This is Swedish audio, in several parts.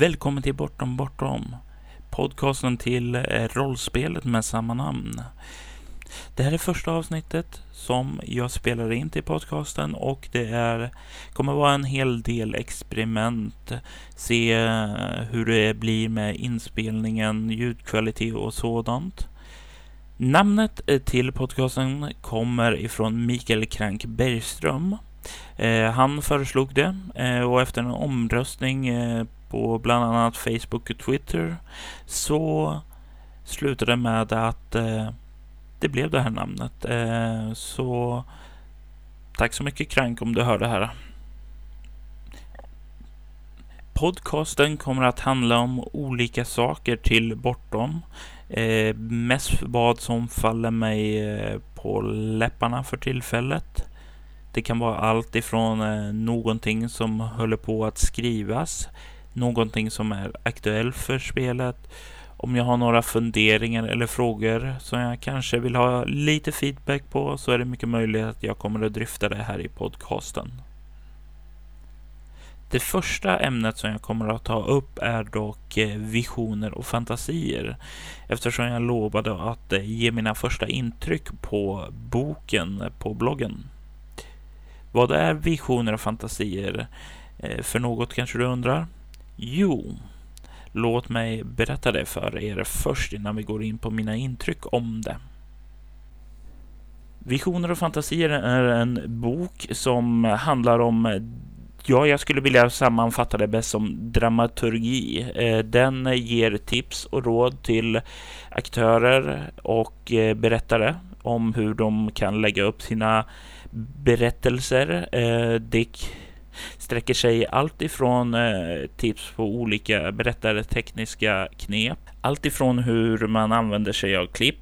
Välkommen till Bortom Bortom, podcasten till eh, rollspelet med samma namn. Det här är första avsnittet som jag spelar in till podcasten och det är, kommer vara en hel del experiment. Se eh, hur det blir med inspelningen, ljudkvalitet och sådant. Namnet eh, till podcasten kommer ifrån Mikael Krank Bergström. Eh, han föreslog det eh, och efter en omröstning eh, på bland annat Facebook och Twitter så slutade det med att eh, det blev det här namnet. Eh, så tack så mycket Krank om du hör det här. Podcasten kommer att handla om olika saker till bortom. Eh, mest vad som faller mig eh, på läpparna för tillfället. Det kan vara allt ifrån eh, någonting som håller på att skrivas, någonting som är aktuellt för spelet, om jag har några funderingar eller frågor som jag kanske vill ha lite feedback på så är det mycket möjligt att jag kommer att dryfta det här i podcasten. Det första ämnet som jag kommer att ta upp är dock eh, visioner och fantasier eftersom jag lovade att eh, ge mina första intryck på boken eh, på bloggen. Vad är visioner och fantasier? För något kanske du undrar? Jo, låt mig berätta det för er först innan vi går in på mina intryck om det. Visioner och fantasier är en bok som handlar om Ja, jag skulle vilja sammanfatta det bäst som dramaturgi. Eh, den ger tips och råd till aktörer och eh, berättare om hur de kan lägga upp sina berättelser. Eh, det sträcker sig allt ifrån eh, tips på olika berättartekniska knep, allt ifrån hur man använder sig av klipp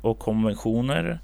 och konventioner,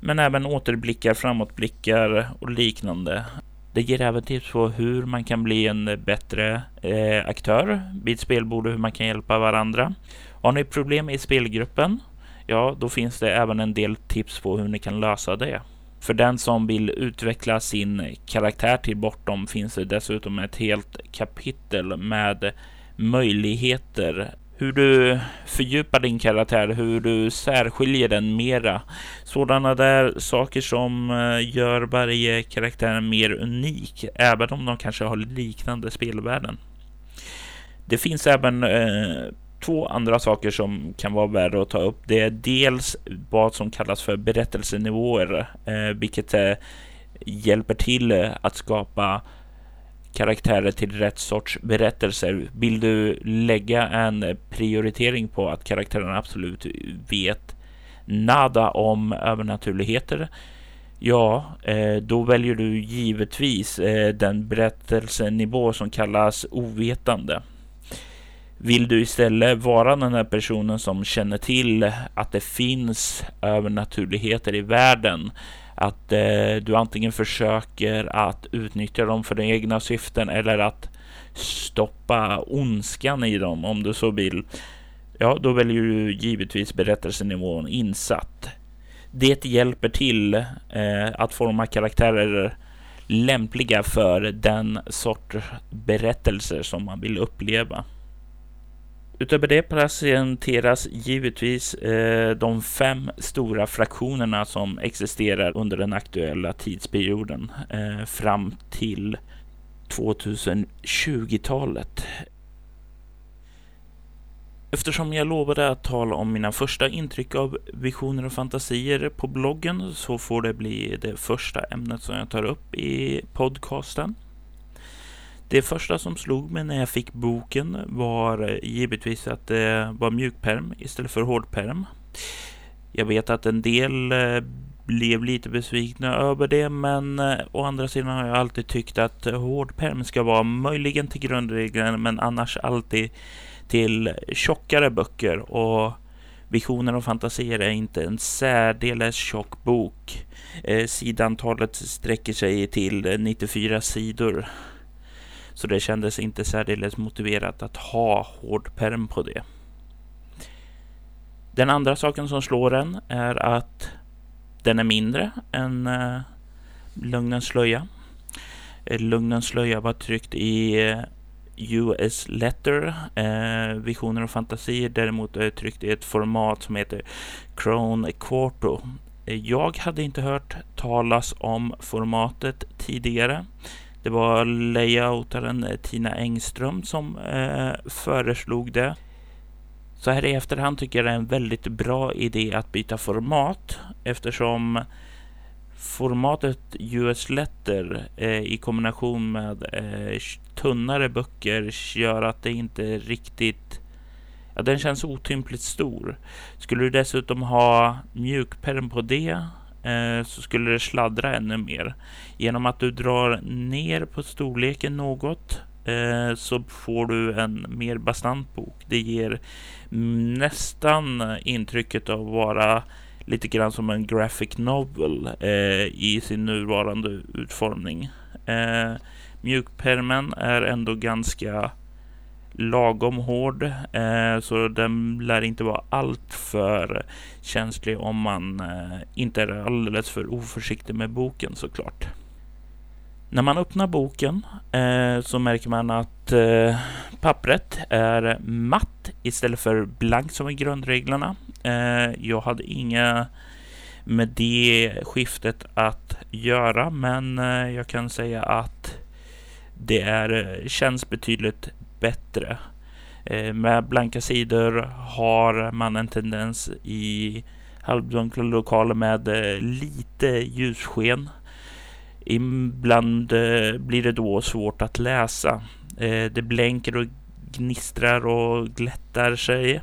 men även återblickar, framåtblickar och liknande. Det ger även tips på hur man kan bli en bättre eh, aktör vid spelbord och hur man kan hjälpa varandra. Har ni problem i spelgruppen? Ja, då finns det även en del tips på hur ni kan lösa det. För den som vill utveckla sin karaktär till bortom finns det dessutom ett helt kapitel med möjligheter hur du fördjupar din karaktär, hur du särskiljer den mera. Sådana där saker som eh, gör varje karaktär mer unik, även om de kanske har liknande spelvärden. Det finns även eh, två andra saker som kan vara värda att ta upp. Det är dels vad som kallas för berättelsenivåer, eh, vilket eh, hjälper till att skapa karaktärer till rätt sorts berättelser. Vill du lägga en prioritering på att karaktärerna absolut vet nada om övernaturligheter? Ja, eh, då väljer du givetvis eh, den berättelsenivå som kallas ovetande. Vill du istället vara den här personen som känner till att det finns övernaturligheter i världen? Att eh, du antingen försöker att utnyttja dem för dina egna syften eller att stoppa ondskan i dem om du så vill. Ja, då väljer du givetvis berättelsenivån insatt. Det hjälper till eh, att forma karaktärer lämpliga för den sorts berättelser som man vill uppleva. Utöver det presenteras givetvis eh, de fem stora fraktionerna som existerar under den aktuella tidsperioden eh, fram till 2020-talet. Eftersom jag lovade att tala om mina första intryck av visioner och fantasier på bloggen så får det bli det första ämnet som jag tar upp i podcasten. Det första som slog mig när jag fick boken var eh, givetvis att eh, det var mjukperm istället för hårdperm. Jag vet att en del eh, blev lite besvikna över det, men å andra sidan har jag alltid tyckt att hårdperm ska vara möjligen till grundregeln, men annars alltid till tjockare böcker och Visioner och fantasier är inte en särdeles tjock bok. Eh, sidantalet sträcker sig till 94 sidor. Så det kändes inte särdeles motiverat att ha hård perm på det. Den andra saken som slår en är att den är mindre än uh, Lugnens slöja. Eh, Lugnens slöja var tryckt i eh, US Letter. Eh, Visioner och fantasier däremot är tryckt i ett format som heter Crown Quarto. Jag hade inte hört talas om formatet tidigare. Det var layoutaren eh, Tina Engström som eh, föreslog det. Så här i efterhand tycker jag det är en väldigt bra idé att byta format eftersom formatet US Letter eh, i kombination med eh, tunnare böcker gör att det inte riktigt Ja, den känns otympligt stor. Skulle du dessutom ha mjukperm på det Eh, så skulle det sladdra ännu mer. Genom att du drar ner på storleken något eh, så får du en mer bastant bok. Det ger nästan intrycket av att vara lite grann som en graphic novel eh, i sin nuvarande utformning. Mjukpermen är ändå ganska lagom hård, eh, så den lär inte vara alltför känslig om man eh, inte är alldeles för oförsiktig med boken såklart. När man öppnar boken eh, så märker man att eh, pappret är matt istället för blankt som i grundreglerna. Eh, jag hade inga med det skiftet att göra, men eh, jag kan säga att det är, eh, känns betydligt bättre. Eh, med blanka sidor har man en tendens i halvdunkla lokaler med eh, lite ljussken. Ibland eh, blir det då svårt att läsa. Det blänker och gnistrar och glättar sig.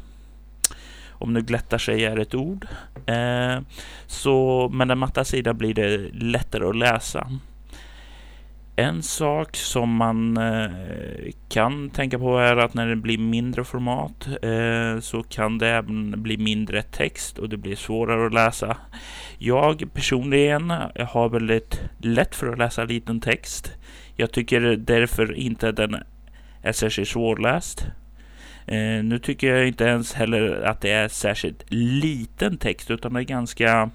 Om nu glättar sig är ett ord. Så med den matta sidan blir det lättare att läsa. En sak som man eh, kan tänka på är att när det blir mindre format eh, så kan det även bli mindre text och det blir svårare att läsa. Jag personligen har väldigt lätt för att läsa liten text. Jag tycker därför inte att den är särskilt svårläst. Eh, nu tycker jag inte ens heller att det är särskilt liten text utan det är ganska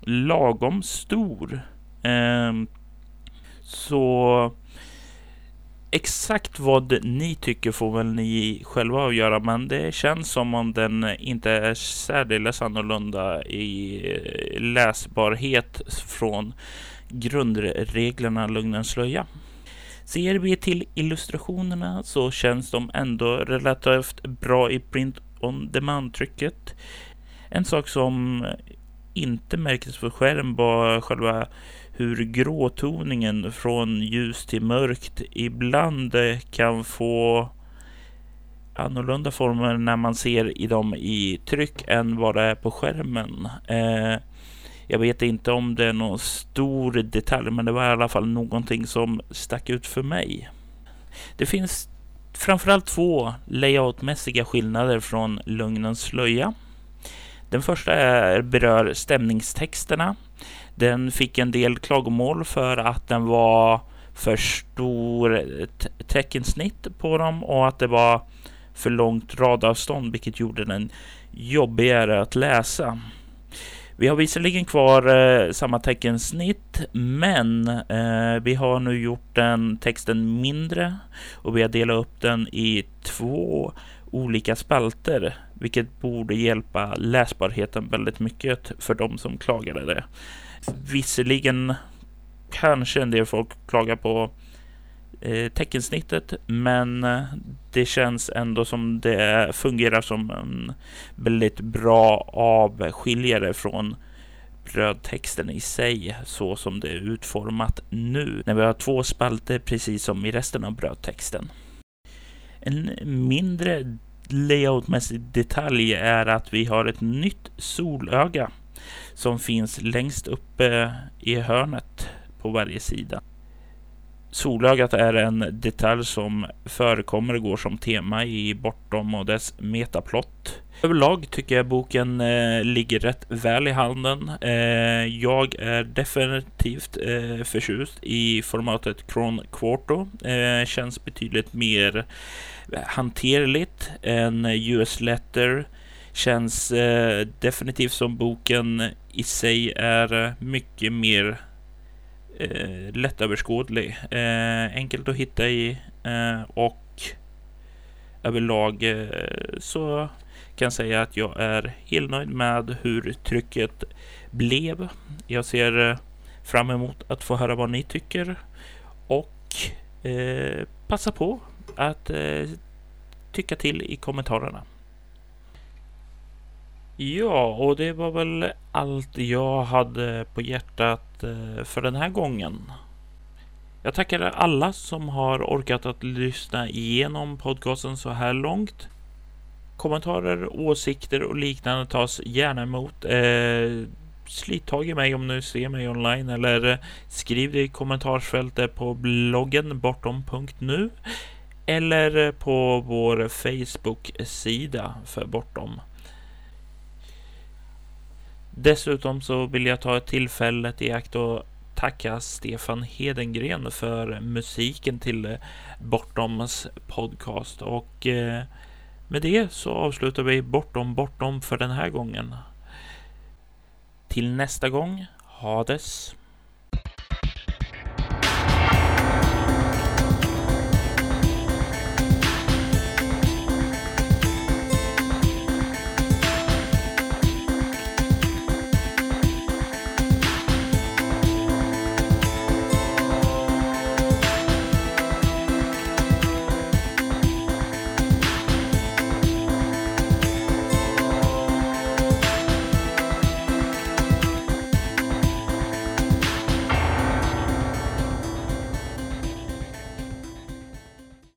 lagom stor. Ehm, så exakt vad ni tycker får väl ni själva avgöra, men det känns som om den inte är särdeles annorlunda i läsbarhet från grundreglerna Lugnens slöja. Ser vi till illustrationerna så känns de ändå relativt bra i print on demand-trycket. En sak som inte märktes på skärm var själva hur gråtoningen från ljus till mörkt ibland eh, kan få annorlunda former när man ser i dem i tryck än vad det är på skärmen. Eh, jag vet inte om det är någon stor detalj, men det var i alla fall någonting som stack ut för mig. Det finns framförallt två layoutmässiga skillnader från Lugnens slöja. Den första är, berör stämningstexterna den fick en del klagomål för att den var för stor eh, teckensnitt på dem och att det var för långt radavstånd, vilket gjorde den jobbigare att läsa. Vi har visserligen kvar eh, samma teckensnitt, men eh, vi har nu gjort den texten mindre och vi har delat upp den i två olika spalter, vilket borde hjälpa läsbarheten väldigt mycket för de som klagade det. Visserligen kanske en del folk klagar på eh, teckensnittet, men eh, det känns ändå som det fungerar som en väldigt bra avskiljare från brödtexten i sig så som det är utformat nu när vi har två spalter precis som i resten av brödtexten. En mindre layoutmässig detalj är att vi har ett nytt solöga som finns längst uppe i hörnet på varje sida. Solögat är en detalj som förekommer och går som tema i Bortom och dess metaplott. Överlag tycker jag boken eh, ligger rätt väl i handen. Eh, jag är definitivt eh, förtjust i formatet Cron Quarto. Eh, känns betydligt mer hanterligt än US Letter känns eh, definitivt som boken i sig är mycket mer eh, lättöverskådlig. Eh, enkelt att hitta i Eh, och överlag eh, så kan jag säga att jag är helt nöjd med hur trycket blev. Jag ser eh, fram emot att få höra vad ni tycker och eh, passa på att eh, tycka till i kommentarerna. Ja, och det var väl allt jag hade på hjärtat eh, för den här gången. Jag tackar alla som har orkat att lyssna igenom podcasten så här långt. Kommentarer, åsikter och liknande tas gärna emot. Eh, slit tag i mig om du ser mig online eller skriv det i kommentarsfältet på bloggen bortom.nu eller på vår Facebook-sida för Bortom. Dessutom så vill jag ta tillfället i akt och tacka Stefan Hedengren för musiken till eh, Bortoms podcast och eh, med det så avslutar vi Bortom Bortom för den här gången. Till nästa gång, Hades.